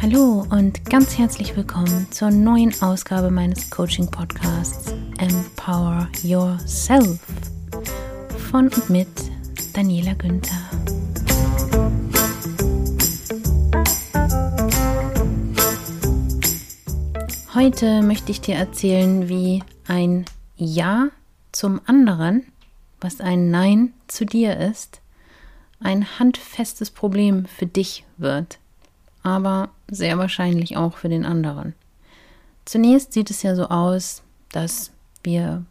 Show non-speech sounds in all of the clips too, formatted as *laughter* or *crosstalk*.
Hallo und ganz herzlich willkommen zur neuen Ausgabe meines Coaching-Podcasts Empower Yourself von und mit Daniela Günther. Heute möchte ich dir erzählen, wie ein Ja zum anderen, was ein Nein zu dir ist, ein handfestes Problem für dich wird, aber sehr wahrscheinlich auch für den anderen. Zunächst sieht es ja so aus, dass wir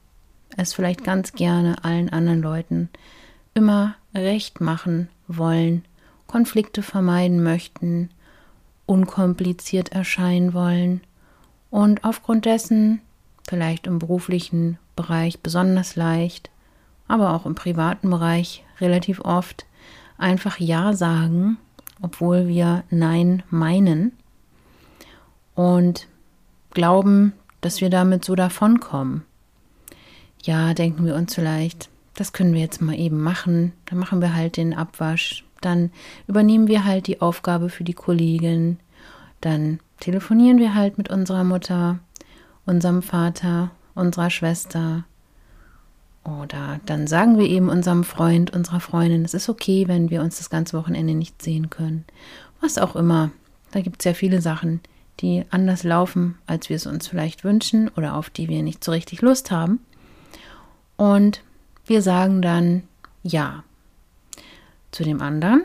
es vielleicht ganz gerne allen anderen Leuten immer recht machen wollen, Konflikte vermeiden möchten, unkompliziert erscheinen wollen und aufgrund dessen vielleicht im beruflichen Bereich besonders leicht, aber auch im privaten Bereich relativ oft einfach Ja sagen, obwohl wir Nein meinen und glauben, dass wir damit so davonkommen. Ja, denken wir uns vielleicht, das können wir jetzt mal eben machen, dann machen wir halt den Abwasch, dann übernehmen wir halt die Aufgabe für die Kollegin, dann telefonieren wir halt mit unserer Mutter, unserem Vater, unserer Schwester. Oder dann sagen wir eben unserem Freund, unserer Freundin, es ist okay, wenn wir uns das ganze Wochenende nicht sehen können. Was auch immer. Da gibt es ja viele Sachen, die anders laufen, als wir es uns vielleicht wünschen oder auf die wir nicht so richtig Lust haben. Und wir sagen dann Ja zu dem anderen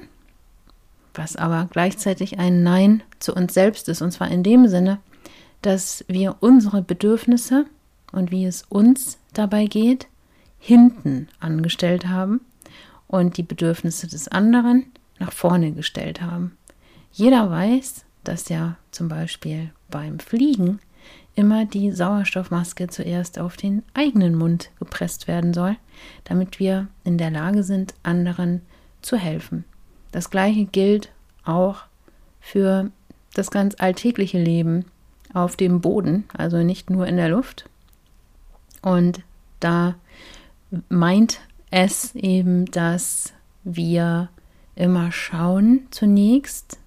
was aber gleichzeitig ein Nein zu uns selbst ist, und zwar in dem Sinne, dass wir unsere Bedürfnisse und wie es uns dabei geht, hinten angestellt haben und die Bedürfnisse des anderen nach vorne gestellt haben. Jeder weiß, dass ja zum Beispiel beim Fliegen immer die Sauerstoffmaske zuerst auf den eigenen Mund gepresst werden soll, damit wir in der Lage sind, anderen zu helfen. Das gleiche gilt auch für das ganz alltägliche Leben auf dem Boden, also nicht nur in der Luft. Und da meint es eben, dass wir immer schauen zunächst,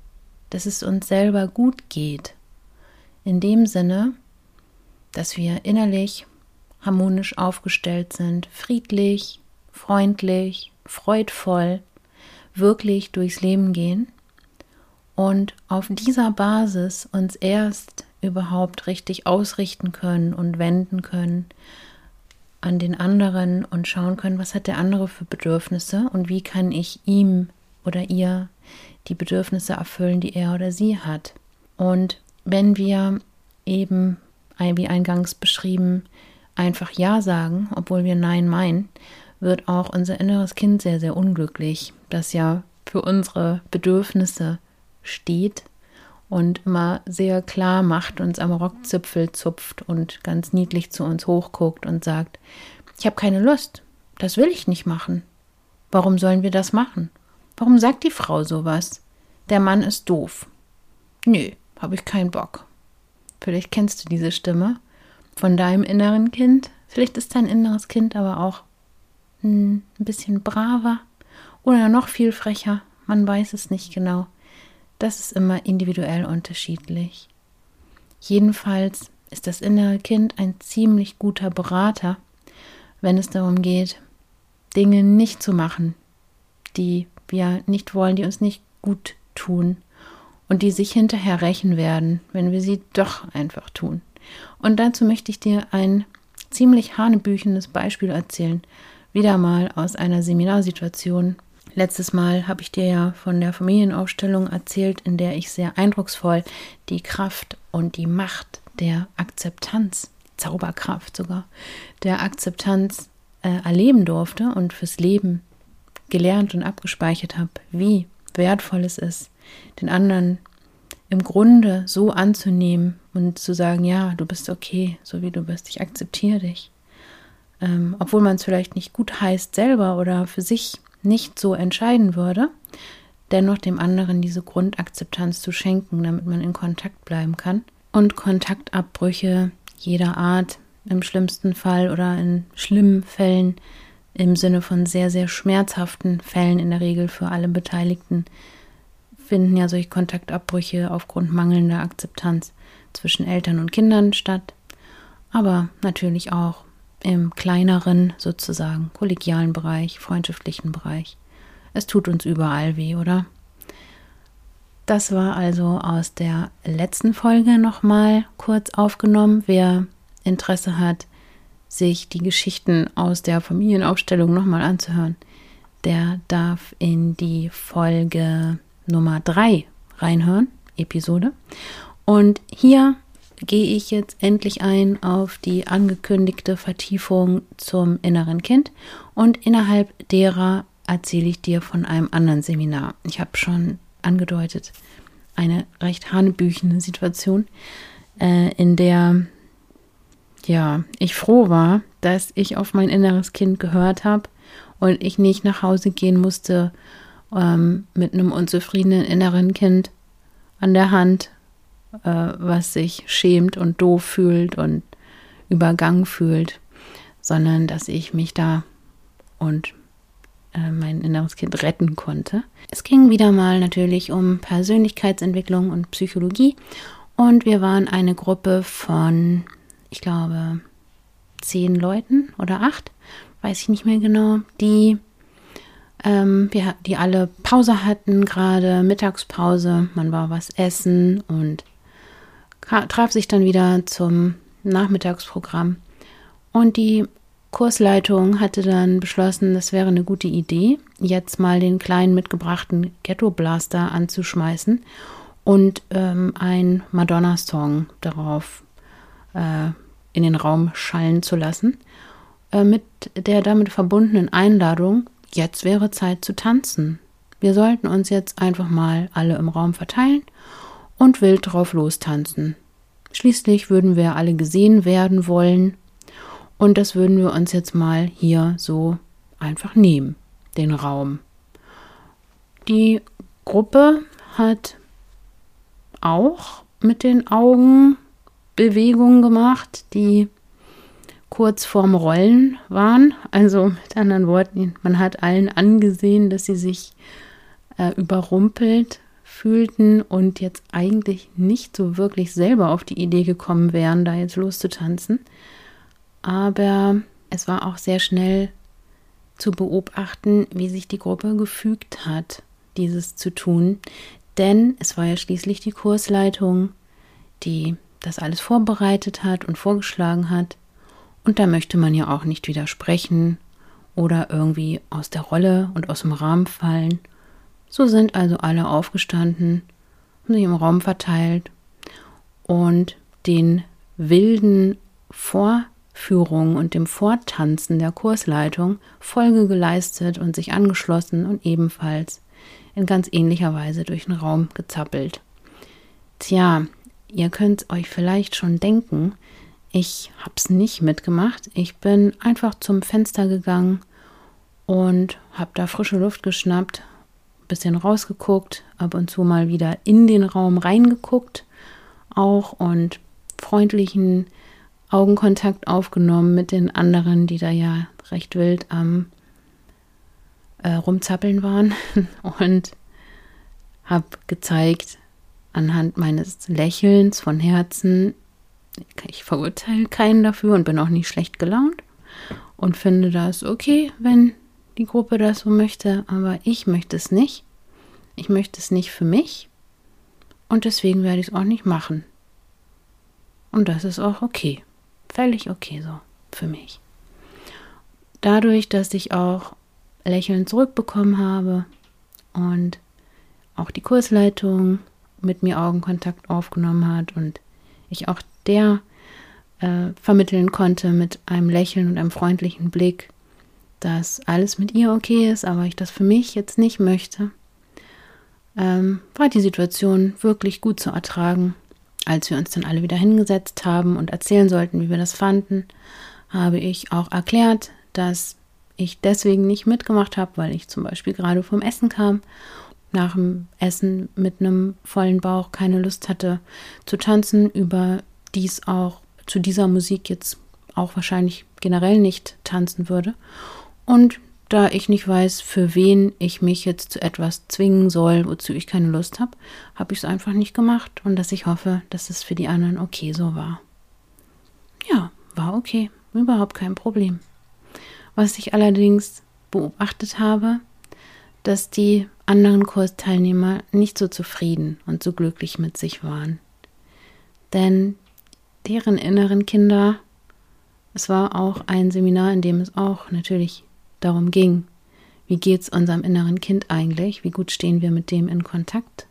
dass es uns selber gut geht. In dem Sinne, dass wir innerlich harmonisch aufgestellt sind, friedlich, freundlich, freudvoll wirklich durchs Leben gehen und auf dieser Basis uns erst überhaupt richtig ausrichten können und wenden können an den anderen und schauen können, was hat der andere für Bedürfnisse und wie kann ich ihm oder ihr die Bedürfnisse erfüllen, die er oder sie hat. Und wenn wir eben, wie eingangs beschrieben, einfach Ja sagen, obwohl wir Nein meinen, wird auch unser inneres Kind sehr, sehr unglücklich, das ja für unsere Bedürfnisse steht und immer sehr klar macht, uns am Rockzipfel zupft und ganz niedlich zu uns hochguckt und sagt, ich habe keine Lust, das will ich nicht machen. Warum sollen wir das machen? Warum sagt die Frau sowas? Der Mann ist doof. Nö, habe ich keinen Bock. Vielleicht kennst du diese Stimme von deinem inneren Kind. Vielleicht ist dein inneres Kind aber auch ein bisschen braver oder noch viel frecher. Man weiß es nicht genau. Das ist immer individuell unterschiedlich. Jedenfalls ist das innere Kind ein ziemlich guter Berater, wenn es darum geht, Dinge nicht zu machen, die wir nicht wollen, die uns nicht gut tun und die sich hinterher rächen werden, wenn wir sie doch einfach tun. Und dazu möchte ich dir ein ziemlich hanebüchendes Beispiel erzählen, wieder mal aus einer Seminarsituation. Letztes Mal habe ich dir ja von der Familienaufstellung erzählt, in der ich sehr eindrucksvoll die Kraft und die Macht der Akzeptanz, Zauberkraft sogar, der Akzeptanz äh, erleben durfte und fürs Leben gelernt und abgespeichert habe, wie wertvoll es ist, den anderen im Grunde so anzunehmen und zu sagen, ja, du bist okay, so wie du bist, ich akzeptiere dich. Ähm, obwohl man es vielleicht nicht gut heißt selber oder für sich nicht so entscheiden würde, dennoch dem anderen diese Grundakzeptanz zu schenken, damit man in Kontakt bleiben kann. Und Kontaktabbrüche jeder Art, im schlimmsten Fall oder in schlimmen Fällen, im Sinne von sehr, sehr schmerzhaften Fällen in der Regel für alle Beteiligten, finden ja solche Kontaktabbrüche aufgrund mangelnder Akzeptanz zwischen Eltern und Kindern statt, aber natürlich auch im kleineren, sozusagen kollegialen Bereich, freundschaftlichen Bereich. Es tut uns überall weh, oder? Das war also aus der letzten Folge nochmal kurz aufgenommen. Wer Interesse hat, sich die Geschichten aus der Familienaufstellung nochmal anzuhören, der darf in die Folge Nummer 3 reinhören, Episode. Und hier gehe ich jetzt endlich ein auf die angekündigte Vertiefung zum inneren Kind und innerhalb derer erzähle ich dir von einem anderen Seminar. Ich habe schon angedeutet, eine recht hanebüchene Situation, äh, in der ja, ich froh war, dass ich auf mein inneres Kind gehört habe und ich nicht nach Hause gehen musste ähm, mit einem unzufriedenen inneren Kind an der Hand, äh, was sich schämt und doof fühlt und übergangen fühlt, sondern dass ich mich da und äh, mein inneres Kind retten konnte. Es ging wieder mal natürlich um Persönlichkeitsentwicklung und Psychologie und wir waren eine Gruppe von, ich glaube, zehn Leuten oder acht, weiß ich nicht mehr genau, die ähm, wir, die alle Pause hatten, gerade Mittagspause, man war was essen und traf sich dann wieder zum Nachmittagsprogramm. Und die Kursleitung hatte dann beschlossen, das wäre eine gute Idee, jetzt mal den kleinen mitgebrachten Ghetto Blaster anzuschmeißen und ähm, ein Madonna-Song darauf äh, in den Raum schallen zu lassen, äh, mit der damit verbundenen Einladung, jetzt wäre Zeit zu tanzen. Wir sollten uns jetzt einfach mal alle im Raum verteilen und wild drauf lostanzen. Schließlich würden wir alle gesehen werden wollen und das würden wir uns jetzt mal hier so einfach nehmen, den Raum. Die Gruppe hat auch mit den Augen Bewegungen gemacht, die kurz vorm Rollen waren. Also mit anderen Worten, man hat allen angesehen, dass sie sich äh, überrumpelt fühlten und jetzt eigentlich nicht so wirklich selber auf die Idee gekommen wären, da jetzt loszutanzen aber es war auch sehr schnell zu beobachten, wie sich die Gruppe gefügt hat, dieses zu tun. Denn es war ja schließlich die Kursleitung, die das alles vorbereitet hat und vorgeschlagen hat. Und da möchte man ja auch nicht widersprechen oder irgendwie aus der Rolle und aus dem Rahmen fallen. So sind also alle aufgestanden, haben sich im Raum verteilt und den wilden Vor Führung und dem Vortanzen der Kursleitung Folge geleistet und sich angeschlossen und ebenfalls in ganz ähnlicher Weise durch den Raum gezappelt. Tja, ihr könnt euch vielleicht schon denken, ich hab's nicht mitgemacht. Ich bin einfach zum Fenster gegangen und hab da frische Luft geschnappt, bisschen rausgeguckt, ab und zu mal wieder in den Raum reingeguckt auch und freundlichen Augenkontakt aufgenommen mit den anderen, die da ja recht wild am äh, Rumzappeln waren. *laughs* Und habe gezeigt anhand meines Lächelns von Herzen, ich verurteile keinen dafür und bin auch nicht schlecht gelaunt und finde das okay, wenn die Gruppe das so möchte, aber ich möchte es nicht. Ich möchte es nicht für mich und deswegen werde ich es auch nicht machen. Und das ist auch okay. Völlig okay so für mich. Dadurch, dass ich auch Lächeln zurückbekommen habe und auch die Kursleitung mit mir Augenkontakt aufgenommen hat und ich auch der äh, vermitteln konnte mit einem Lächeln und einem freundlichen Blick, dass alles mit ihr okay ist, aber ich das für mich jetzt nicht möchte, ähm, war die Situation wirklich gut zu ertragen als wir uns dann alle wieder hingesetzt haben und erzählen sollten, wie wir das fanden, habe ich auch erklärt, dass ich deswegen nicht mitgemacht habe, weil ich zum Beispiel gerade vom Essen kam, nach dem Essen mit einem vollen Bauch keine Lust hatte zu tanzen, über dies auch zu dieser Musik jetzt auch wahrscheinlich generell nicht tanzen würde. Und da ich nicht weiß, für wen ich mich jetzt zu etwas zwingen soll, wozu ich keine Lust habe, habe ich es einfach nicht gemacht und dass ich hoffe, dass es für die anderen okay so war. Ja, war okay, überhaupt kein Problem. Was ich allerdings beobachtet habe, dass die anderen Kursteilnehmer nicht so zufrieden und so glücklich mit sich waren. Denn deren inneren Kinder, es war auch ein Seminar, in dem es auch natürlich darum ging, wie geht es unserem inneren Kind eigentlich, wie gut stehen wir mit dem in Kontakt.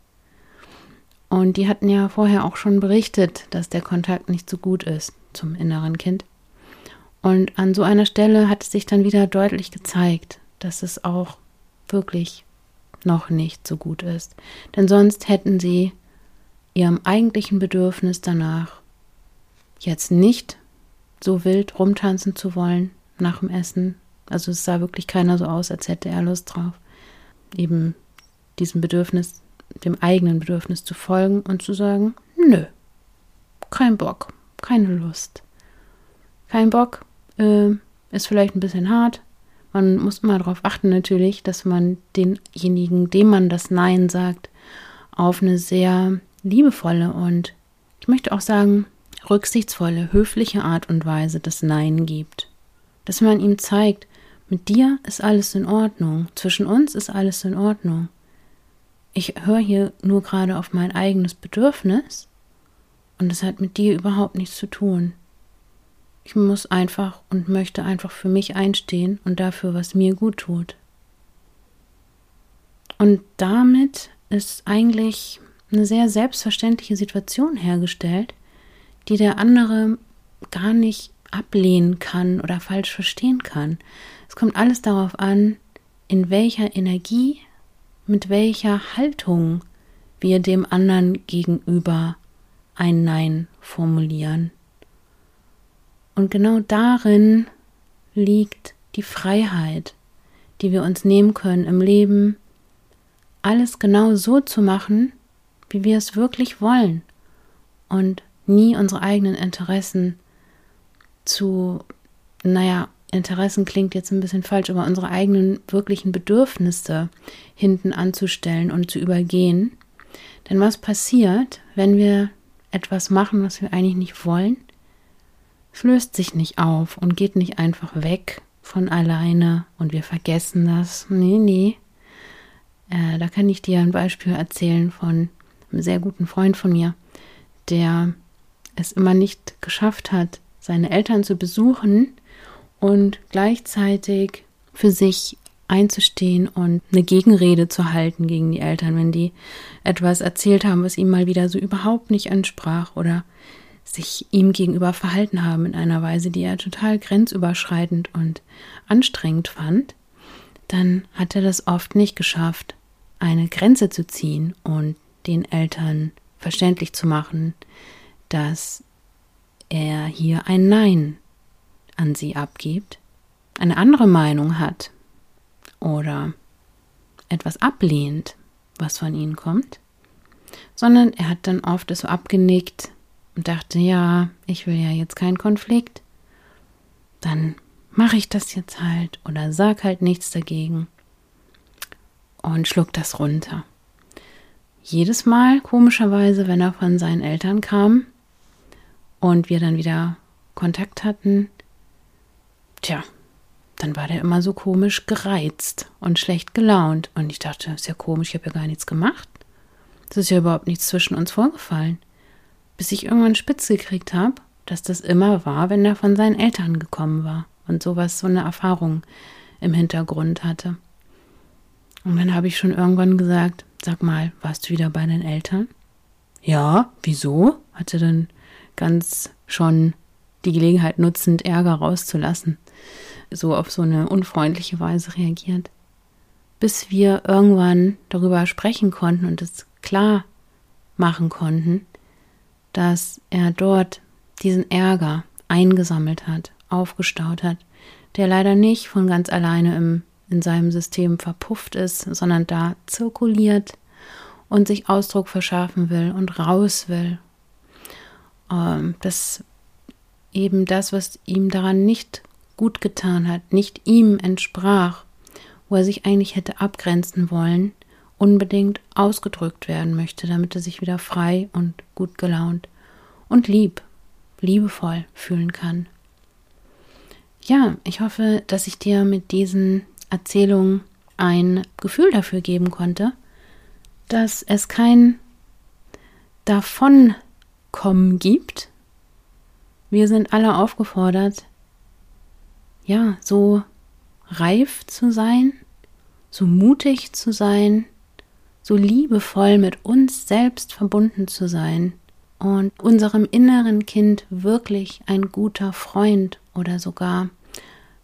Und die hatten ja vorher auch schon berichtet, dass der Kontakt nicht so gut ist zum inneren Kind. Und an so einer Stelle hat es sich dann wieder deutlich gezeigt, dass es auch wirklich noch nicht so gut ist. Denn sonst hätten sie ihrem eigentlichen Bedürfnis danach, jetzt nicht so wild rumtanzen zu wollen nach dem Essen, also es sah wirklich keiner so aus, als hätte er Lust drauf, eben diesem Bedürfnis, dem eigenen Bedürfnis zu folgen und zu sagen, nö, kein Bock, keine Lust. Kein Bock äh, ist vielleicht ein bisschen hart. Man muss immer darauf achten natürlich, dass man denjenigen, dem man das Nein sagt, auf eine sehr liebevolle und ich möchte auch sagen, rücksichtsvolle, höfliche Art und Weise das Nein gibt. Dass man ihm zeigt, mit dir ist alles in Ordnung. Zwischen uns ist alles in Ordnung. Ich höre hier nur gerade auf mein eigenes Bedürfnis und es hat mit dir überhaupt nichts zu tun. Ich muss einfach und möchte einfach für mich einstehen und dafür, was mir gut tut. Und damit ist eigentlich eine sehr selbstverständliche Situation hergestellt, die der andere gar nicht ablehnen kann oder falsch verstehen kann. Es kommt alles darauf an, in welcher Energie, mit welcher Haltung wir dem anderen gegenüber ein Nein formulieren. Und genau darin liegt die Freiheit, die wir uns nehmen können im Leben, alles genau so zu machen, wie wir es wirklich wollen und nie unsere eigenen Interessen zu, naja, Interessen klingt jetzt ein bisschen falsch, aber unsere eigenen wirklichen Bedürfnisse hinten anzustellen und zu übergehen. Denn was passiert, wenn wir etwas machen, was wir eigentlich nicht wollen? Es löst sich nicht auf und geht nicht einfach weg von alleine und wir vergessen das. Nee, nee. Äh, da kann ich dir ein Beispiel erzählen von einem sehr guten Freund von mir, der es immer nicht geschafft hat, seine Eltern zu besuchen und gleichzeitig für sich einzustehen und eine Gegenrede zu halten gegen die Eltern, wenn die etwas erzählt haben, was ihm mal wieder so überhaupt nicht entsprach oder sich ihm gegenüber verhalten haben in einer Weise, die er total grenzüberschreitend und anstrengend fand, dann hat er das oft nicht geschafft, eine Grenze zu ziehen und den Eltern verständlich zu machen, dass er hier ein Nein an sie abgibt, eine andere Meinung hat oder etwas ablehnt, was von ihnen kommt, sondern er hat dann oft so abgenickt und dachte, ja, ich will ja jetzt keinen Konflikt, dann mache ich das jetzt halt oder sag halt nichts dagegen und schluck das runter. Jedes Mal, komischerweise, wenn er von seinen Eltern kam, und wir dann wieder Kontakt hatten, tja, dann war der immer so komisch gereizt und schlecht gelaunt. Und ich dachte, ist ja komisch, ich habe ja gar nichts gemacht. Es ist ja überhaupt nichts zwischen uns vorgefallen. Bis ich irgendwann spitz gekriegt habe, dass das immer war, wenn er von seinen Eltern gekommen war und sowas, so eine Erfahrung im Hintergrund hatte. Und dann habe ich schon irgendwann gesagt, sag mal, warst du wieder bei deinen Eltern? Ja, wieso? hatte dann ganz schon die Gelegenheit nutzend, Ärger rauszulassen, so auf so eine unfreundliche Weise reagiert. Bis wir irgendwann darüber sprechen konnten und es klar machen konnten, dass er dort diesen Ärger eingesammelt hat, aufgestaut hat, der leider nicht von ganz alleine im, in seinem System verpufft ist, sondern da zirkuliert und sich Ausdruck verschaffen will und raus will ähm, dass eben das, was ihm daran nicht gut getan hat, nicht ihm entsprach, wo er sich eigentlich hätte abgrenzen wollen, unbedingt ausgedrückt werden möchte, damit er sich wieder frei und gut gelaunt und lieb, liebevoll fühlen kann. Ja, ich hoffe, dass ich dir mit diesen Erzählungen ein Gefühl dafür geben konnte, dass es kein Davonkommen gibt. Wir sind alle aufgefordert, ja, so reif zu sein, so mutig zu sein, so liebevoll mit uns selbst verbunden zu sein und unserem inneren Kind wirklich ein guter Freund oder sogar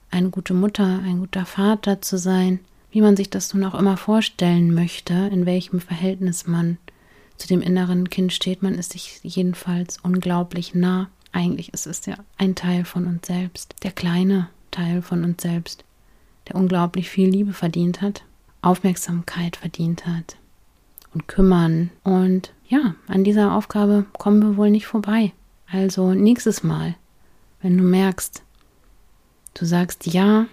eine gute Mutter, ein guter Vater zu sein, wie man sich das nun auch immer vorstellen möchte, in welchem Verhältnis man zu dem inneren Kind steht. Man ist sich jedenfalls unglaublich nah. Eigentlich ist es ja ein Teil von uns selbst, der kleine Teil von uns selbst, der unglaublich viel Liebe verdient hat, Aufmerksamkeit verdient hat und kümmern. Und ja, an dieser Aufgabe kommen wir wohl nicht vorbei. Also nächstes Mal, wenn du merkst, du sagst Ja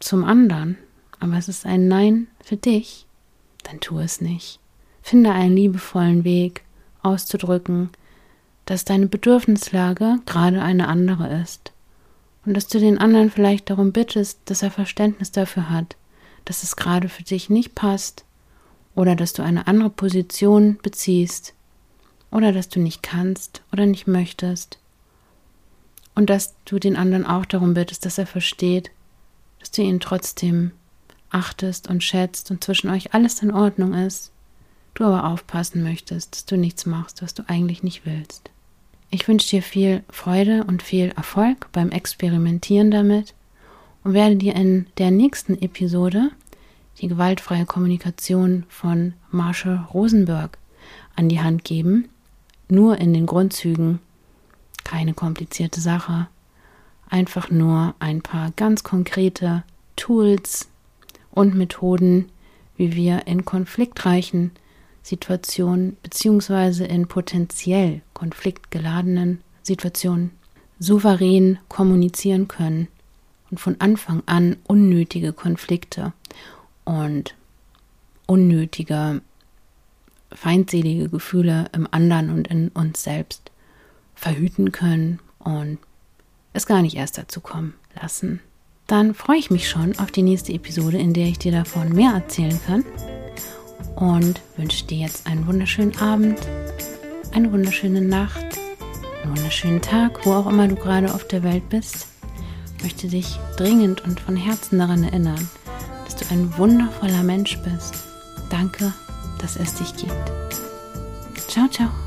zum anderen, aber es ist ein Nein für dich, dann tu es nicht. Finde einen liebevollen Weg auszudrücken, dass deine Bedürfnislage gerade eine andere ist und dass du den anderen vielleicht darum bittest, dass er Verständnis dafür hat, dass es gerade für dich nicht passt oder dass du eine andere Position beziehst oder dass du nicht kannst oder nicht möchtest und dass du den anderen auch darum bittest, dass er versteht, dass du ihn trotzdem achtest und schätzt und zwischen euch alles in Ordnung ist, du aber aufpassen möchtest, dass du nichts machst, was du eigentlich nicht willst. Ich wünsche dir viel Freude und viel Erfolg beim Experimentieren damit und werde dir in der nächsten Episode die gewaltfreie Kommunikation von Marshall Rosenberg an die Hand geben. Nur in den Grundzügen, keine komplizierte Sache, einfach nur ein paar ganz konkrete Tools und Methoden, wie wir in konfliktreichen Situationen beziehungsweise in potenziell konfliktgeladenen Situationen souverän kommunizieren können und von Anfang an unnötige Konflikte und unnötige feindselige Gefühle im anderen und in uns selbst verhüten können und es gar nicht erst dazu kommen lassen. Dann freue ich mich schon auf die nächste Episode, in der ich dir davon mehr erzählen kann und wünsche dir jetzt einen wunderschönen Abend, eine wunderschöne Nacht, einen wunderschönen Tag, wo auch immer du gerade auf der Welt bist. Ich möchte dich dringend und von Herzen daran erinnern, dass du ein wundervoller Mensch bist. Danke, dass es dich gibt. Ciao, ciao.